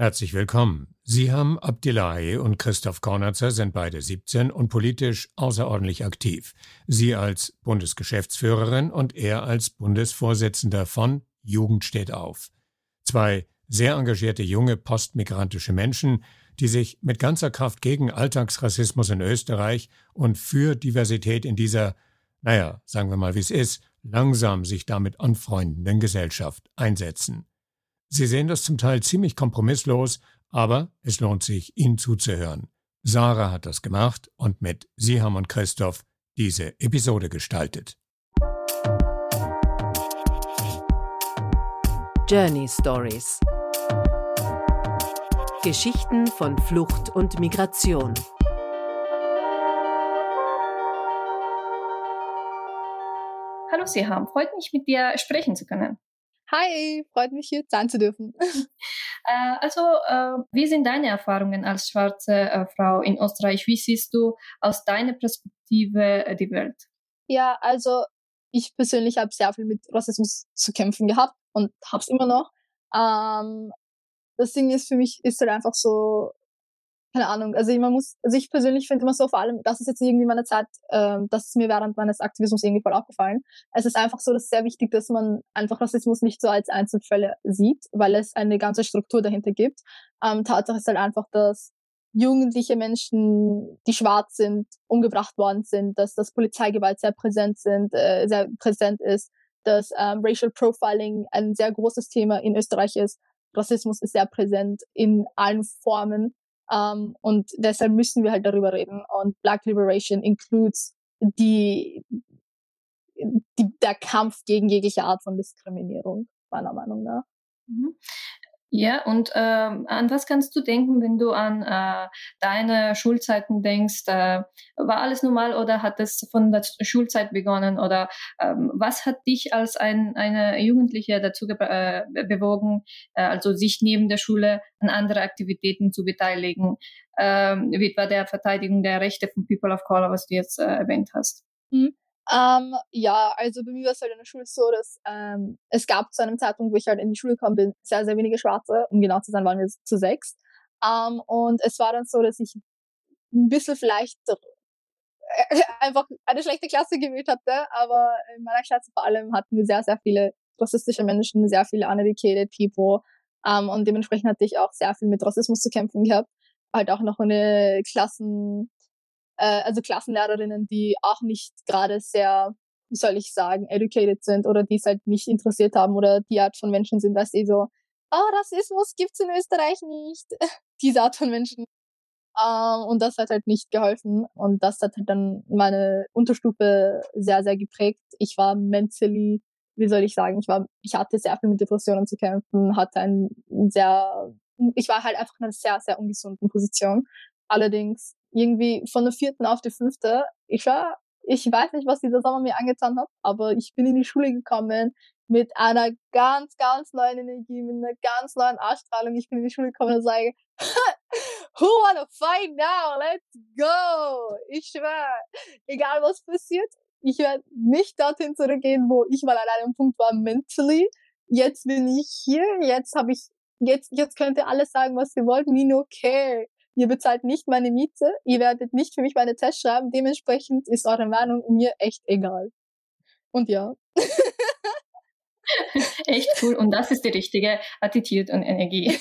Herzlich willkommen. Sie haben Abdillahi und Christoph Kornatzer sind beide 17 und politisch außerordentlich aktiv. Sie als Bundesgeschäftsführerin und er als Bundesvorsitzender von Jugend steht auf. Zwei sehr engagierte junge postmigrantische Menschen, die sich mit ganzer Kraft gegen Alltagsrassismus in Österreich und für Diversität in dieser, naja, sagen wir mal wie es ist, langsam sich damit anfreundenden Gesellschaft einsetzen. Sie sehen das zum Teil ziemlich kompromisslos, aber es lohnt sich, Ihnen zuzuhören. Sarah hat das gemacht und mit Siham und Christoph diese Episode gestaltet. Journey Stories Geschichten von Flucht und Migration. Hallo Siham, freut mich mit dir sprechen zu können. Hi, freut mich hier sein zu dürfen. Äh, also, äh, wie sind deine Erfahrungen als schwarze äh, Frau in Österreich? Wie siehst du aus deiner Perspektive die Welt? Ja, also ich persönlich habe sehr viel mit Rassismus zu kämpfen gehabt und habe es immer noch. Ähm, das Ding ist für mich ist halt einfach so keine Ahnung, also man muss, also ich persönlich finde immer so, vor allem, das ist jetzt irgendwie meine Zeit, ähm, das ist mir während meines Aktivismus irgendwie voll aufgefallen. Es ist einfach so, dass sehr wichtig, dass man einfach Rassismus nicht so als Einzelfälle sieht, weil es eine ganze Struktur dahinter gibt. Ähm, Tatsache ist halt einfach, dass jugendliche Menschen, die schwarz sind, umgebracht worden sind, dass das Polizeigewalt sehr präsent sind, äh, sehr präsent ist, dass ähm, Racial Profiling ein sehr großes Thema in Österreich ist. Rassismus ist sehr präsent in allen Formen um, ähm, und deshalb müssen wir halt darüber reden. Und Black Liberation includes die, die, der Kampf gegen jegliche Art von Diskriminierung, meiner Meinung nach. Mhm. Ja, und ähm, an was kannst du denken, wenn du an äh, deine Schulzeiten denkst? Äh, war alles normal oder hat es von der Schulzeit begonnen? Oder ähm, was hat dich als ein, eine Jugendliche dazu äh, bewogen, äh, also sich neben der Schule an andere Aktivitäten zu beteiligen, ähm, wie etwa der Verteidigung der Rechte von People of Color, was du jetzt äh, erwähnt hast? Mhm. Ähm, ja, also bei mir war es halt in der Schule so, dass ähm, es gab zu einem Zeitpunkt, wo ich halt in die Schule gekommen bin, sehr, sehr wenige Schwarze. Um genau zu sein, waren wir zu sechs. Ähm, und es war dann so, dass ich ein bisschen vielleicht einfach eine schlechte Klasse gewählt hatte, aber in meiner Klasse vor allem hatten wir sehr, sehr viele rassistische Menschen, sehr viele uneducated people. Um, und dementsprechend hatte ich auch sehr viel mit Rassismus zu kämpfen gehabt. Halt auch noch eine Klassen, äh, also Klassenlehrerinnen, die auch nicht gerade sehr, wie soll ich sagen, educated sind oder die es halt nicht interessiert haben oder die Art von Menschen sind, dass sie so, oh, Rassismus gibt's in Österreich nicht. Diese Art von Menschen. Ähm, und das hat halt nicht geholfen. Und das hat halt dann meine Unterstufe sehr, sehr geprägt. Ich war mentally, wie soll ich sagen, ich war, ich hatte sehr viel mit Depressionen zu kämpfen, hatte ein sehr, ich war halt einfach in einer sehr, sehr ungesunden Position. Allerdings irgendwie von der vierten auf die fünfte. Ich war, ich weiß nicht, was dieser Sommer mir angetan hat, aber ich bin in die Schule gekommen mit einer ganz, ganz neuen Energie, mit einer ganz neuen Ausstrahlung. Ich bin in die Schule gekommen und sage, who wanna fight now? Let's go! Ich schwör, egal was passiert, ich werde nicht dorthin zurückgehen, wo ich mal an einem Punkt war, mentally. Jetzt bin ich hier, jetzt habe ich, jetzt, jetzt könnt ihr alles sagen, was ihr wollt, me no care ihr bezahlt nicht meine Miete, ihr werdet nicht für mich meine Tests schreiben, dementsprechend ist eure Meinung mir echt egal. Und ja. Echt cool. Und das ist die richtige Attitüde und Energie.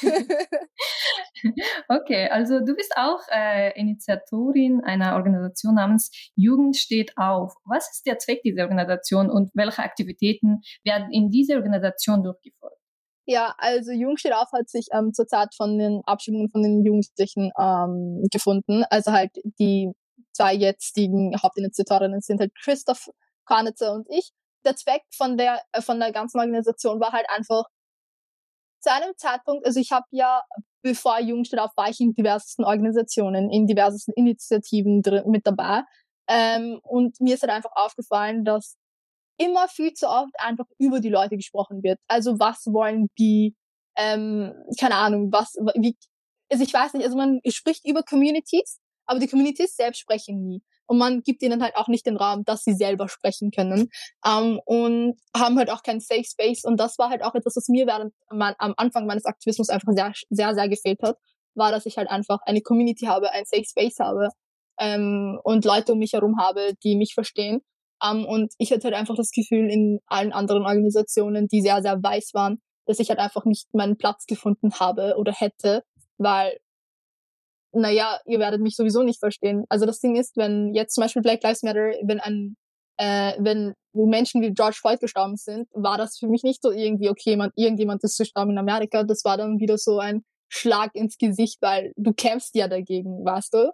okay, also du bist auch äh, Initiatorin einer Organisation namens Jugend steht auf. Was ist der Zweck dieser Organisation und welche Aktivitäten werden in dieser Organisation durchgeführt? Ja, also Jung steht auf hat sich ähm, zurzeit von den Abschiebungen von den Jugendlichen ähm, gefunden. Also halt die zwei jetzigen Hauptinitiatorinnen sind halt Christoph Karnitzer und ich. Der Zweck von der äh, von der ganzen Organisation war halt einfach zu einem Zeitpunkt, also ich habe ja, bevor Jugend steht auf, war ich in diversesten Organisationen, in diversesten Initiativen drin, mit dabei. Ähm, und mir ist halt einfach aufgefallen, dass immer viel zu oft einfach über die Leute gesprochen wird. Also was wollen die, ähm, keine Ahnung, was, wie, also ich weiß nicht, also man spricht über Communities, aber die Communities selbst sprechen nie. und man gibt ihnen halt auch nicht den Raum, dass sie selber sprechen können ähm, und haben halt auch keinen Safe Space und das war halt auch etwas, was mir während mein, am Anfang meines Aktivismus einfach sehr, sehr, sehr gefehlt hat, war, dass ich halt einfach eine Community habe, ein Safe Space habe ähm, und Leute um mich herum habe, die mich verstehen. Um, und ich hatte halt einfach das Gefühl in allen anderen Organisationen, die sehr, sehr weiß waren, dass ich halt einfach nicht meinen Platz gefunden habe oder hätte, weil, naja, ihr werdet mich sowieso nicht verstehen. Also das Ding ist, wenn jetzt zum Beispiel Black Lives Matter, wenn ein, äh, wenn Menschen wie George Floyd gestorben sind, war das für mich nicht so irgendwie, okay, man, irgendjemand ist gestorben in Amerika. Das war dann wieder so ein Schlag ins Gesicht, weil du kämpfst ja dagegen, weißt du?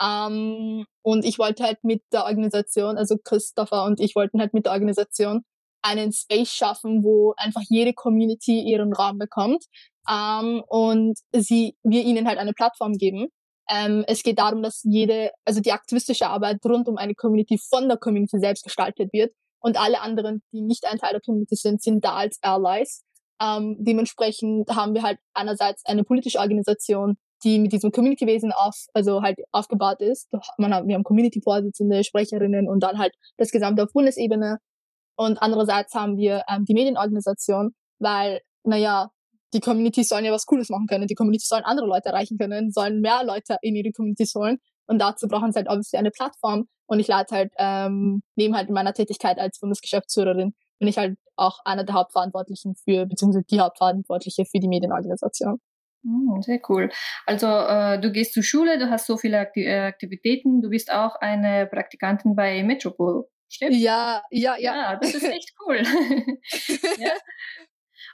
Ähm, und ich wollte halt mit der Organisation, also Christopher und ich wollten halt mit der Organisation einen Space schaffen, wo einfach jede Community ihren Raum bekommt ähm, und sie, wir ihnen halt eine Plattform geben. Ähm, es geht darum, dass jede, also die aktivistische Arbeit rund um eine Community von der Community selbst gestaltet wird und alle anderen, die nicht ein Teil der Community sind, sind da als Allies. Ähm, dementsprechend haben wir halt einerseits eine politische Organisation, die mit diesem Community-Wesen auf, also halt aufgebaut ist. Man hat, wir haben Community-Vorsitzende, Sprecherinnen und dann halt das Gesamte auf Bundesebene. Und andererseits haben wir ähm, die Medienorganisation, weil, naja, die Community sollen ja was Cooles machen können. Die Community sollen andere Leute erreichen können, sollen mehr Leute in ihre Community holen. Und dazu brauchen sie halt obviously eine Plattform. Und ich lade halt, ähm, neben halt meiner Tätigkeit als Bundesgeschäftsführerin, bin ich halt auch einer der Hauptverantwortlichen für, beziehungsweise die Hauptverantwortliche für die Medienorganisation. Hm, sehr cool. Also äh, du gehst zur Schule, du hast so viele äh, Aktivitäten, du bist auch eine Praktikantin bei Metropol, stimmt? Ja, ja, ja. Ja, das ist echt cool. ja.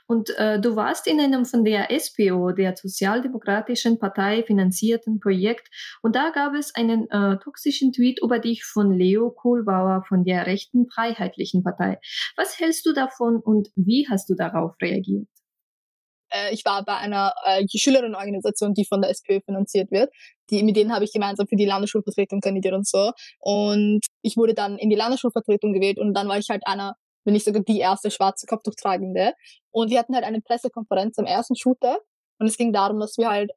Und äh, du warst in einem von der SPO, der Sozialdemokratischen Partei, finanzierten Projekt. Und da gab es einen äh, toxischen Tweet über dich von Leo Kohlbauer von der rechten Freiheitlichen Partei. Was hältst du davon und wie hast du darauf reagiert? Äh, ich war bei einer äh, Schülerinnenorganisation, die von der SPÖ finanziert wird. Die, mit denen habe ich gemeinsam für die Landesschulvertretung kandidiert und so. Und ich wurde dann in die Landesschulvertretung gewählt und dann war ich halt einer, wenn nicht sogar die erste schwarze Kopftuchtragende. Und wir hatten halt eine Pressekonferenz am ersten Shooter und es ging darum, dass wir halt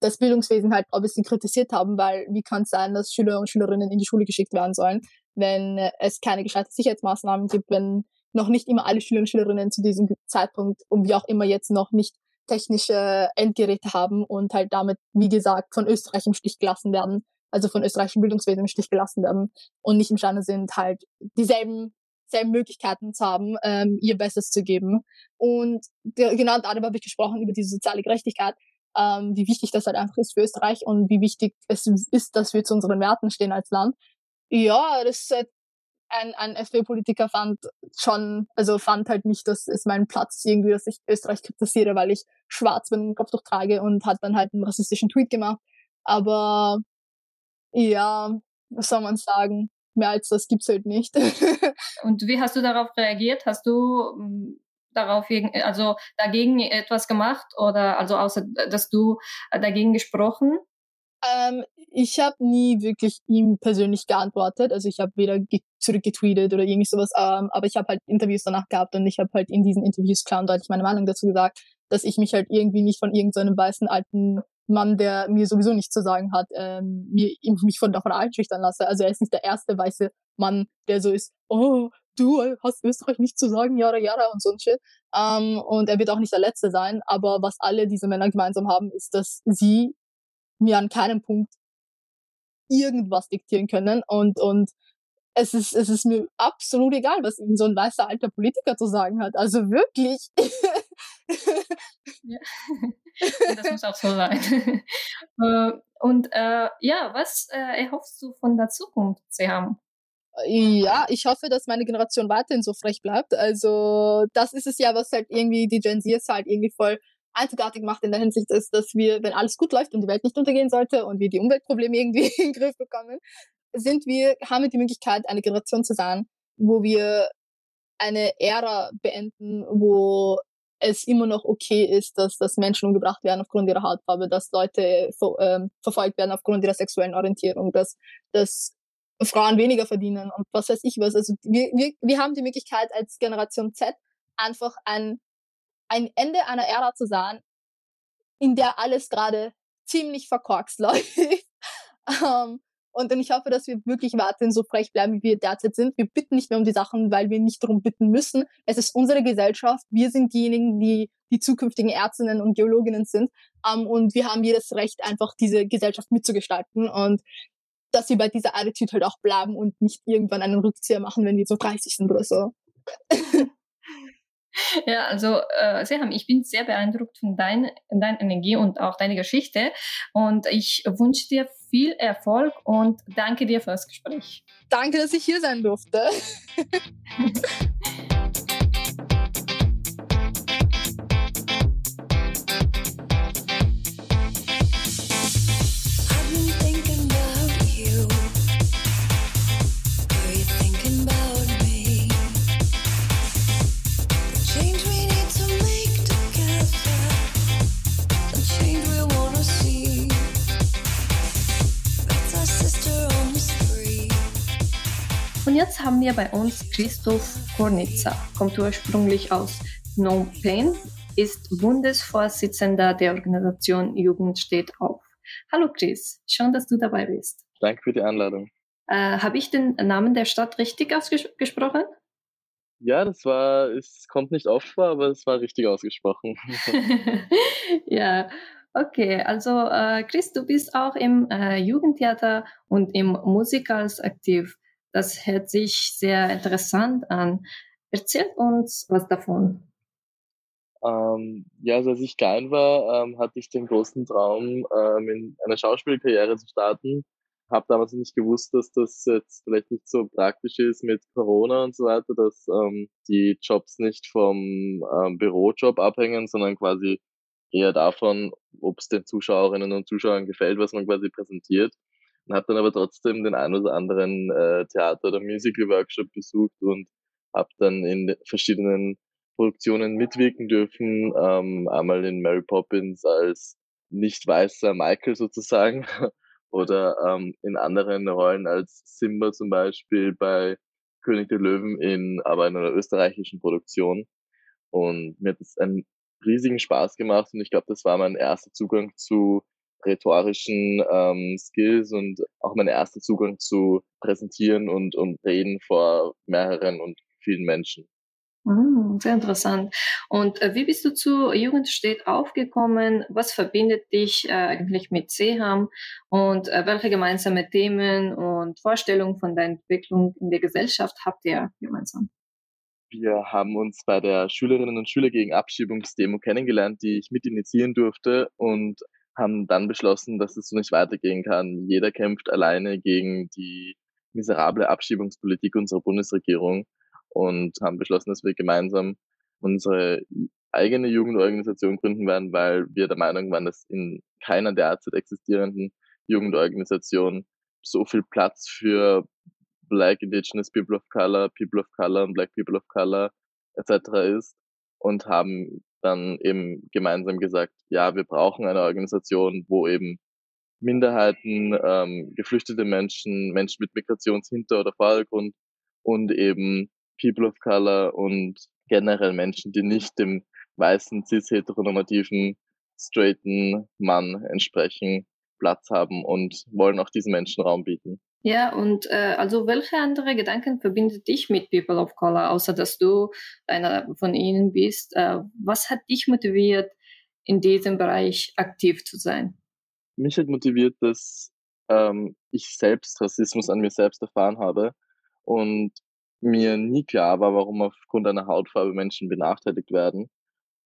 das Bildungswesen halt es sie kritisiert haben, weil wie kann es sein, dass Schüler und Schülerinnen in die Schule geschickt werden sollen, wenn es keine gescheite Sicherheitsmaßnahmen gibt, wenn noch nicht immer alle Schüler und Schülerinnen zu diesem Zeitpunkt und wie auch immer jetzt noch nicht technische Endgeräte haben und halt damit, wie gesagt, von Österreich im Stich gelassen werden, also von österreichischen Bildungswesen im Stich gelassen werden und nicht imstande sind, halt dieselben selben Möglichkeiten zu haben, ähm, ihr Bestes zu geben. Und der, genau darüber habe ich gesprochen, über diese soziale Gerechtigkeit, ähm, wie wichtig das halt einfach ist für Österreich und wie wichtig es ist, dass wir zu unseren Werten stehen als Land. Ja, das ist ein, ein FPÖ-Politiker fand schon, also fand halt nicht, dass es mein Platz ist irgendwie, dass ich Österreich kritisiere, weil ich schwarz bin und Kopftuch trage und hat dann halt einen rassistischen Tweet gemacht. Aber ja, was soll man sagen? Mehr als das gibt's halt nicht. und wie hast du darauf reagiert? Hast du hm, darauf, also dagegen etwas gemacht oder also außer, dass du dagegen gesprochen? Ähm, ich habe nie wirklich ihm persönlich geantwortet. Also ich habe weder zurückgetweetet oder irgendwie sowas, ähm, aber ich habe halt Interviews danach gehabt und ich habe halt in diesen Interviews klar und deutlich meine Meinung dazu gesagt, dass ich mich halt irgendwie nicht von irgendeinem so weißen alten Mann, der mir sowieso nichts zu sagen hat, ähm, mir, mich von davon einschüchtern lasse. Also er ist nicht der erste weiße Mann, der so ist, oh, du hast Österreich nichts zu sagen, jara jara und so ein Shit. Ähm, und er wird auch nicht der Letzte sein. Aber was alle diese Männer gemeinsam haben, ist, dass sie mir an keinem Punkt irgendwas diktieren können und, und es ist, es ist mir absolut egal, was ihm so ein weißer alter Politiker zu sagen hat. Also wirklich. ja. Das muss auch so sein. Äh, und äh, ja, was äh, erhoffst du von der Zukunft, Seham? Ja, ich hoffe, dass meine Generation weiterhin so frech bleibt. Also das ist es ja, was halt irgendwie die Gen Z halt irgendwie voll einzigartig macht in der Hinsicht ist, dass wir, wenn alles gut läuft und die Welt nicht untergehen sollte und wir die Umweltprobleme irgendwie in den Griff bekommen, sind wir, haben wir die Möglichkeit, eine Generation zu sein, wo wir eine Ära beenden, wo es immer noch okay ist, dass, dass Menschen umgebracht werden aufgrund ihrer Hautfarbe, dass Leute ver, ähm, verfolgt werden aufgrund ihrer sexuellen Orientierung, dass, dass Frauen weniger verdienen und was weiß ich was. Also wir, wir, wir haben die Möglichkeit als Generation Z einfach ein ein Ende einer Ära zu sein, in der alles gerade ziemlich verkorkst läuft. um, ähm, Und ich hoffe, dass wir wirklich weiterhin so frech bleiben, wie wir derzeit sind. Wir bitten nicht mehr um die Sachen, weil wir nicht darum bitten müssen. Es ist unsere Gesellschaft. Wir sind diejenigen, die die zukünftigen Ärztinnen und Geologinnen sind. Um, und wir haben jedes Recht, einfach diese Gesellschaft mitzugestalten. Und dass wir bei dieser Attitude halt auch bleiben und nicht irgendwann einen Rückzieher machen, wenn wir so 30 sind oder so. Ja, also äh, Seham, ich bin sehr beeindruckt von dein, deiner Energie und auch deiner Geschichte und ich wünsche dir viel Erfolg und danke dir für das Gespräch. Danke, dass ich hier sein durfte. jetzt haben wir bei uns Christoph Kornitzer, kommt ursprünglich aus Phnom Penh, ist Bundesvorsitzender der Organisation Jugend steht auf. Hallo Chris, schön, dass du dabei bist. Danke für die Einladung. Äh, Habe ich den Namen der Stadt richtig ausgesprochen? Ja, das war, es kommt nicht oft vor, aber es war richtig ausgesprochen. ja, okay. Also äh, Chris, du bist auch im äh, Jugendtheater und im Musikals aktiv. Das hört sich sehr interessant an. Erzählt uns was davon. Ähm, ja, also als ich klein war, ähm, hatte ich den großen Traum, ähm, in einer Schauspielkarriere zu starten. Habe damals nicht gewusst, dass das jetzt vielleicht nicht so praktisch ist mit Corona und so weiter, dass ähm, die Jobs nicht vom ähm, Bürojob abhängen, sondern quasi eher davon, ob es den Zuschauerinnen und Zuschauern gefällt, was man quasi präsentiert und habe dann aber trotzdem den ein oder anderen äh, Theater- oder Musical-Workshop besucht und habe dann in verschiedenen Produktionen mitwirken dürfen. Ähm, einmal in Mary Poppins als nicht weißer Michael sozusagen oder ähm, in anderen Rollen als Simba zum Beispiel bei König der Löwen in aber in einer österreichischen Produktion. Und mir hat es einen riesigen Spaß gemacht und ich glaube, das war mein erster Zugang zu rhetorischen ähm, Skills und auch mein erster Zugang zu präsentieren und, und reden vor mehreren und vielen Menschen. Mm, sehr interessant. Und äh, wie bist du zu Jugend steht aufgekommen? Was verbindet dich äh, eigentlich mit Seham? Und äh, welche gemeinsame Themen und Vorstellungen von deiner Entwicklung in der Gesellschaft habt ihr gemeinsam? Wir haben uns bei der Schülerinnen und Schüler gegen Abschiebungsdemo kennengelernt, die ich mit initiieren durfte und haben dann beschlossen, dass es so nicht weitergehen kann. Jeder kämpft alleine gegen die miserable Abschiebungspolitik unserer Bundesregierung und haben beschlossen, dass wir gemeinsam unsere eigene Jugendorganisation gründen werden, weil wir der Meinung waren, dass in keiner derzeit existierenden Jugendorganisation so viel Platz für Black, Indigenous People of Color, People of Color und Black People of Color etc. ist und haben dann eben gemeinsam gesagt, ja, wir brauchen eine Organisation, wo eben Minderheiten, ähm, geflüchtete Menschen, Menschen mit Migrationshinter- oder Vordergrund und eben People of Color und generell Menschen, die nicht dem weißen, cis-heteronormativen, straighten Mann entsprechen, Platz haben und wollen auch diesen Menschen Raum bieten. Ja, und äh, also welche andere Gedanken verbindet dich mit People of Color, außer dass du einer von ihnen bist? Äh, was hat dich motiviert, in diesem Bereich aktiv zu sein? Mich hat motiviert, dass ähm, ich selbst Rassismus an mir selbst erfahren habe und mir nie klar war, warum aufgrund einer Hautfarbe Menschen benachteiligt werden.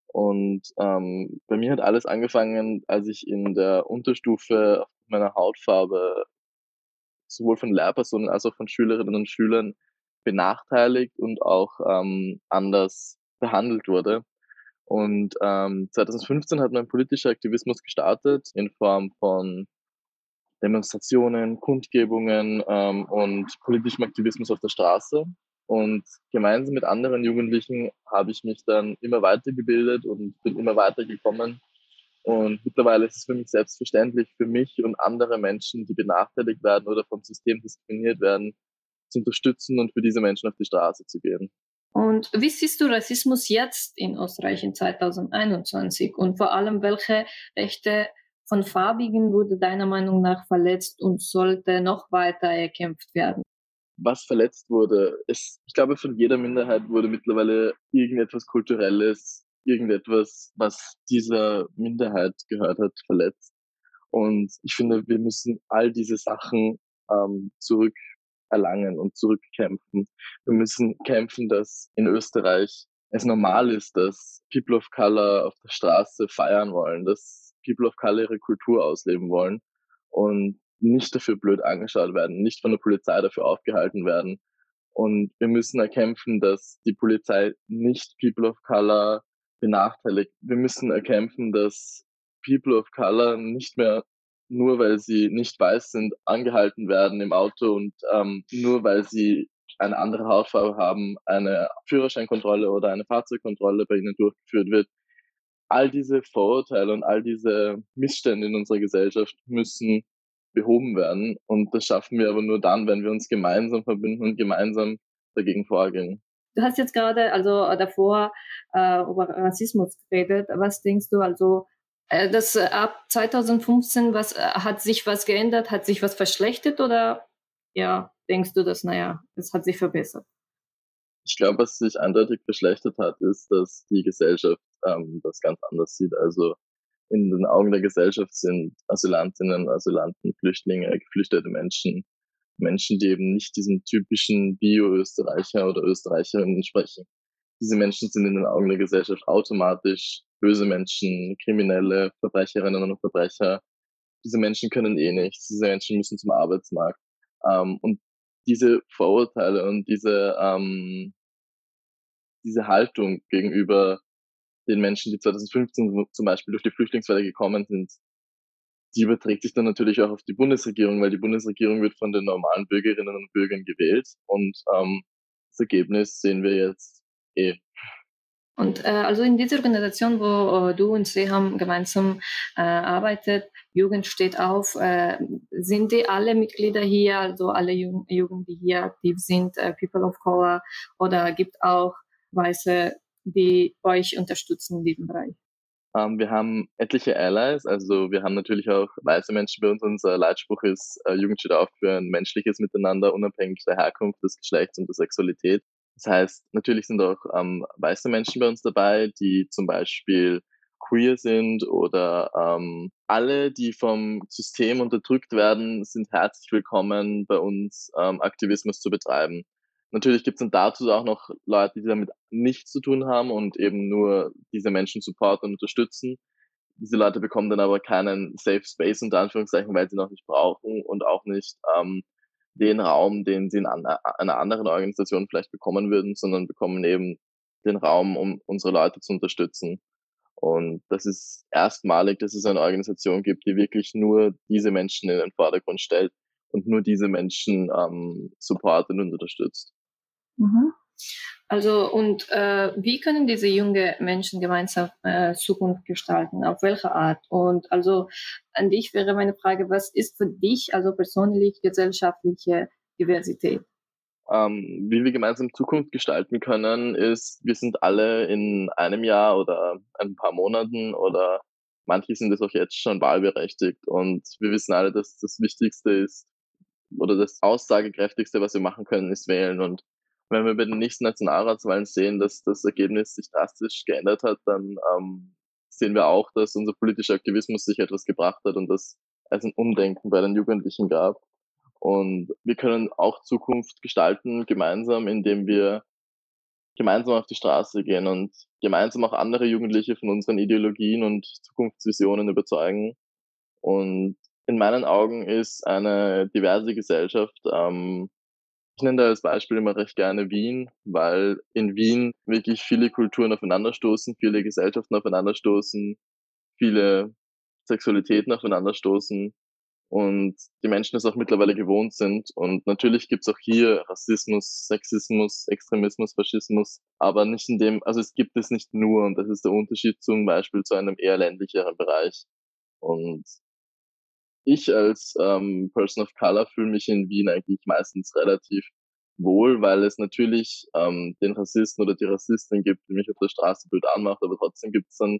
Und ähm, bei mir hat alles angefangen, als ich in der Unterstufe meiner Hautfarbe sowohl von Lehrpersonen als auch von Schülerinnen und Schülern benachteiligt und auch ähm, anders behandelt wurde. Und ähm, 2015 hat mein politischer Aktivismus gestartet in Form von Demonstrationen, Kundgebungen ähm, und politischem Aktivismus auf der Straße. Und gemeinsam mit anderen Jugendlichen habe ich mich dann immer weitergebildet und bin immer weitergekommen und mittlerweile ist es für mich selbstverständlich, für mich und andere Menschen, die benachteiligt werden oder vom System diskriminiert werden, zu unterstützen und für diese Menschen auf die Straße zu gehen. Und wie siehst du Rassismus jetzt in Österreich in 2021 und vor allem welche Rechte von Farbigen wurde deiner Meinung nach verletzt und sollte noch weiter erkämpft werden? Was verletzt wurde, ist, ich glaube, von jeder Minderheit wurde mittlerweile irgendetwas Kulturelles, irgendetwas, was dieser Minderheit gehört hat, verletzt. Und ich finde, wir müssen all diese Sachen ähm, zurück erlangen und zurückkämpfen. Wir müssen kämpfen, dass in Österreich es normal ist, dass People of Color auf der Straße feiern wollen, dass People of Color ihre Kultur ausleben wollen und nicht dafür blöd angeschaut werden, nicht von der Polizei dafür aufgehalten werden. Und wir müssen erkämpfen, dass die Polizei nicht People of Color benachteiligt. Wir müssen erkämpfen, dass People of Color nicht mehr nur weil sie nicht weiß sind, angehalten werden im Auto und ähm, nur weil sie eine andere Hautfarbe haben, eine Führerscheinkontrolle oder eine Fahrzeugkontrolle bei ihnen durchgeführt wird. All diese Vorurteile und all diese Missstände in unserer Gesellschaft müssen behoben werden. Und das schaffen wir aber nur dann, wenn wir uns gemeinsam verbinden und gemeinsam dagegen vorgehen. Du hast jetzt gerade also davor äh, über Rassismus geredet. Was denkst du also, äh, das äh, ab 2015, was äh, hat sich was geändert, hat sich was verschlechtert oder ja, denkst du, dass naja, es hat sich verbessert? Ich glaube, was sich eindeutig verschlechtert hat, ist, dass die Gesellschaft ähm, das ganz anders sieht. Also in den Augen der Gesellschaft sind Asylantinnen, Asylanten, Flüchtlinge, geflüchtete Menschen, Menschen, die eben nicht diesem typischen Bio-Österreicher oder Österreicherinnen entsprechen. Diese Menschen sind in den Augen der Gesellschaft automatisch böse Menschen, Kriminelle, Verbrecherinnen und Verbrecher. Diese Menschen können eh nichts. Diese Menschen müssen zum Arbeitsmarkt. Ähm, und diese Vorurteile und diese, ähm, diese Haltung gegenüber den Menschen, die 2015 zum Beispiel durch die Flüchtlingswelle gekommen sind, die überträgt sich dann natürlich auch auf die Bundesregierung, weil die Bundesregierung wird von den normalen Bürgerinnen und Bürgern gewählt und ähm, das Ergebnis sehen wir jetzt eh. Und äh, also in dieser Organisation, wo äh, du und sie haben gemeinsam äh, arbeitet, Jugend steht auf, äh, sind die alle Mitglieder hier, also alle Jugend, Jugend die hier aktiv sind, äh, People of Color oder gibt auch Weiße, die euch unterstützen in diesem Bereich? Um, ähm, wir haben etliche Allies, also wir haben natürlich auch weiße Menschen bei uns. Unser Leitspruch ist, äh, Jugend steht auf für ein menschliches Miteinander, unabhängig der Herkunft, des Geschlechts und der Sexualität. Das heißt, natürlich sind auch ähm, weiße Menschen bei uns dabei, die zum Beispiel queer sind oder ähm, alle, die vom System unterdrückt werden, sind herzlich willkommen, bei uns ähm, Aktivismus zu betreiben. Natürlich gibt es dann dazu auch noch Leute, die damit nichts zu tun haben und eben nur diese Menschen supporten und unterstützen. Diese Leute bekommen dann aber keinen Safe Space unter Anführungszeichen, weil sie noch nicht brauchen und auch nicht ähm, den Raum, den sie in einer anderen Organisation vielleicht bekommen würden, sondern bekommen eben den Raum, um unsere Leute zu unterstützen. Und das ist erstmalig, dass es eine Organisation gibt, die wirklich nur diese Menschen in den Vordergrund stellt und nur diese Menschen ähm, supportet und unterstützt. Mhm. Also und äh, wie können diese jungen Menschen gemeinsam äh, Zukunft gestalten? Auf welche Art? Und also an dich wäre meine Frage, was ist für dich also persönlich gesellschaftliche Diversität? Ähm, wie wir gemeinsam Zukunft gestalten können, ist, wir sind alle in einem Jahr oder ein paar Monaten oder manche sind es auch jetzt schon wahlberechtigt und wir wissen alle, dass das Wichtigste ist oder das Aussagekräftigste, was wir machen können, ist wählen und wenn wir bei den nächsten Nationalratswahlen sehen, dass das Ergebnis sich drastisch geändert hat, dann ähm, sehen wir auch, dass unser politischer Aktivismus sich etwas gebracht hat und dass es ein Umdenken bei den Jugendlichen gab. Und wir können auch Zukunft gestalten, gemeinsam, indem wir gemeinsam auf die Straße gehen und gemeinsam auch andere Jugendliche von unseren Ideologien und Zukunftsvisionen überzeugen. Und in meinen Augen ist eine diverse Gesellschaft ähm, ich nenne da als Beispiel immer recht gerne Wien, weil in Wien wirklich viele Kulturen aufeinanderstoßen, viele Gesellschaften aufeinanderstoßen, viele Sexualitäten aufeinanderstoßen und die Menschen es auch mittlerweile gewohnt sind. Und natürlich gibt es auch hier Rassismus, Sexismus, Extremismus, Faschismus, aber nicht in dem, also es gibt es nicht nur und das ist der Unterschied zum Beispiel zu einem eher ländlicheren Bereich. Und ich als ähm, Person of Color fühle mich in Wien eigentlich meistens relativ wohl, weil es natürlich ähm, den Rassisten oder die Rassistin gibt, die mich auf der Straße blöd anmacht, aber trotzdem gibt es dann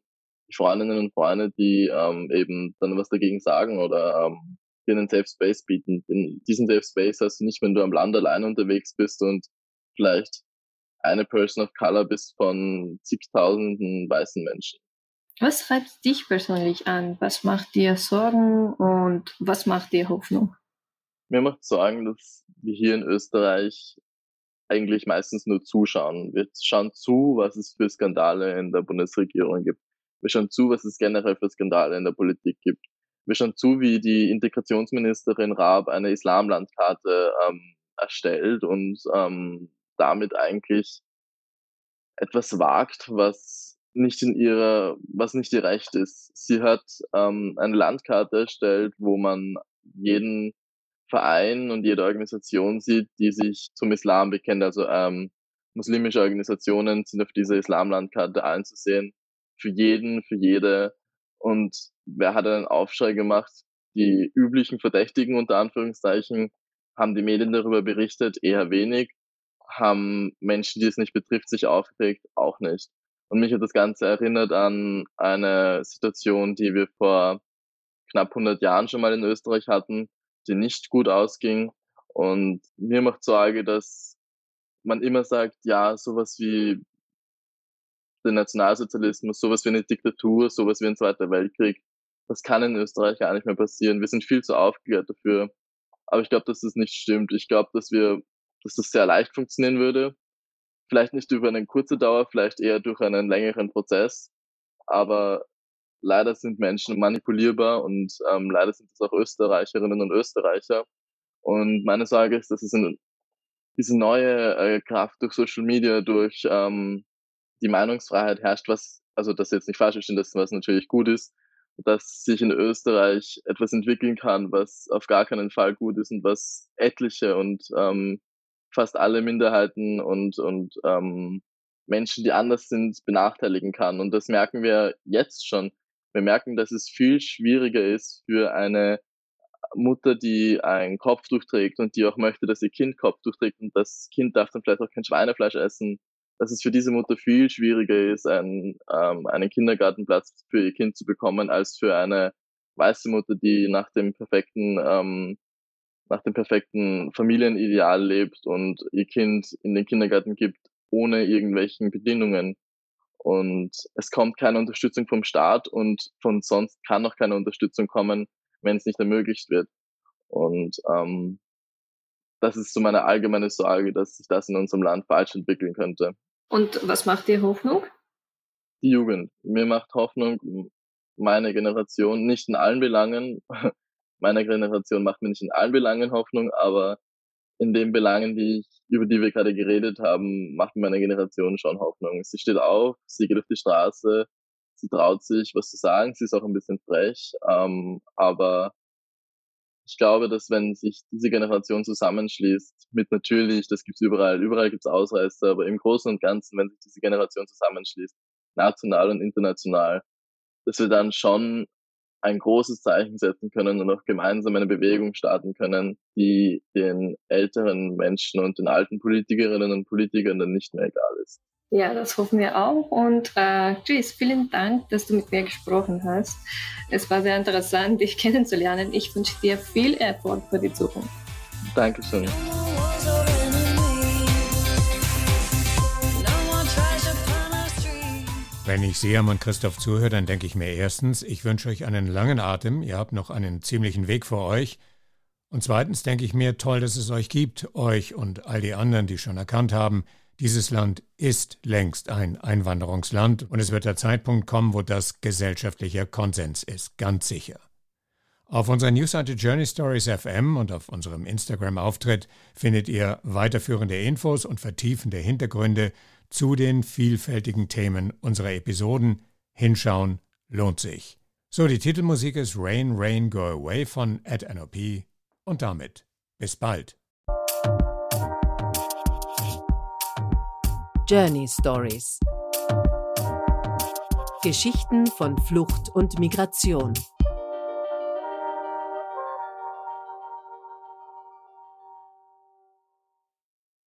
die Freundinnen und Freunde, die ähm, eben dann was dagegen sagen oder ähm, dir einen Safe Space bieten. In diesen Safe Space hast du nicht, wenn du am Land allein unterwegs bist und vielleicht eine Person of Color bist von zigtausenden weißen Menschen. Was treibt dich persönlich an? Was macht dir Sorgen und was macht dir Hoffnung? Mir macht Sorgen, dass wir hier in Österreich eigentlich meistens nur zuschauen. Wir schauen zu, was es für Skandale in der Bundesregierung gibt. Wir schauen zu, was es generell für Skandale in der Politik gibt. Wir schauen zu, wie die Integrationsministerin Raab eine Islamlandkarte ähm, erstellt und ähm, damit eigentlich etwas wagt, was nicht in ihrer, was nicht ihr Recht ist. Sie hat ähm, eine Landkarte erstellt, wo man jeden Verein und jede Organisation sieht, die sich zum Islam bekennt. Also ähm, muslimische Organisationen sind auf dieser Islamlandkarte einzusehen. Für jeden, für jede. Und wer hat einen Aufschrei gemacht? Die üblichen Verdächtigen unter Anführungszeichen haben die Medien darüber berichtet, eher wenig. Haben Menschen, die es nicht betrifft, sich aufgeregt, auch nicht. Und mich hat das Ganze erinnert an eine Situation, die wir vor knapp 100 Jahren schon mal in Österreich hatten, die nicht gut ausging. Und mir macht Sorge, dass man immer sagt, ja, sowas wie den Nationalsozialismus, sowas wie eine Diktatur, sowas wie ein Zweiter Weltkrieg, das kann in Österreich gar nicht mehr passieren. Wir sind viel zu aufgeklärt dafür. Aber ich glaube, dass das nicht stimmt. Ich glaube, dass wir, dass das sehr leicht funktionieren würde. Vielleicht nicht über eine kurze Dauer, vielleicht eher durch einen längeren Prozess. Aber leider sind Menschen manipulierbar und ähm, leider sind es auch Österreicherinnen und Österreicher. Und meine Sorge ist, dass es in, diese neue äh, Kraft durch Social Media, durch ähm, die Meinungsfreiheit herrscht, was, also das jetzt nicht falsch verstehen, das was natürlich gut ist, dass sich in Österreich etwas entwickeln kann, was auf gar keinen Fall gut ist und was etliche und ähm, fast alle Minderheiten und, und ähm, Menschen, die anders sind, benachteiligen kann. Und das merken wir jetzt schon. Wir merken, dass es viel schwieriger ist für eine Mutter, die ein Kopftuch trägt und die auch möchte, dass ihr Kind Kopftuch trägt und das Kind darf dann vielleicht auch kein Schweinefleisch essen, dass es für diese Mutter viel schwieriger ist, einen, ähm, einen Kindergartenplatz für ihr Kind zu bekommen, als für eine weiße Mutter, die nach dem perfekten ähm, nach dem perfekten Familienideal lebt und ihr Kind in den Kindergarten gibt, ohne irgendwelchen Bedingungen. Und es kommt keine Unterstützung vom Staat und von sonst kann auch keine Unterstützung kommen, wenn es nicht ermöglicht wird. Und ähm, das ist so meine allgemeine Sorge, dass sich das in unserem Land falsch entwickeln könnte. Und was macht dir Hoffnung? Die Jugend. Mir macht Hoffnung meine Generation, nicht in allen Belangen, meiner Generation macht mir nicht in allen Belangen Hoffnung, aber in den Belangen, die ich, über die wir gerade geredet haben, macht meine Generation schon Hoffnung. Sie steht auf, sie geht auf die Straße, sie traut sich, was zu sagen, sie ist auch ein bisschen frech, ähm, aber ich glaube, dass wenn sich diese Generation zusammenschließt, mit natürlich, das gibt's überall, überall gibt's Ausreißer, aber im Großen und Ganzen, wenn sich diese Generation zusammenschließt, national und international, dass wir dann schon ein großes Zeichen setzen können und auch gemeinsam eine Bewegung starten können, die den älteren Menschen und den alten Politikerinnen und Politikern dann nicht mehr egal ist. Ja, das hoffen wir auch. Und äh, Chris, vielen Dank, dass du mit mir gesprochen hast. Es war sehr interessant, dich kennenzulernen. Ich wünsche dir viel Erfolg für die Zukunft. Dankeschön. Wenn ich Seam und Christoph zuhöre, dann denke ich mir erstens, ich wünsche euch einen langen Atem, ihr habt noch einen ziemlichen Weg vor euch. Und zweitens denke ich mir, toll, dass es euch gibt, euch und all die anderen, die schon erkannt haben, dieses Land ist längst ein Einwanderungsland und es wird der Zeitpunkt kommen, wo das gesellschaftlicher Konsens ist, ganz sicher. Auf unserer Newsseite Journey Stories FM und auf unserem Instagram-Auftritt findet ihr weiterführende Infos und vertiefende Hintergründe zu den vielfältigen Themen unserer Episoden. Hinschauen lohnt sich. So, die Titelmusik ist Rain, Rain, Go Away von Ed NOP und damit bis bald. Journey Stories Geschichten von Flucht und Migration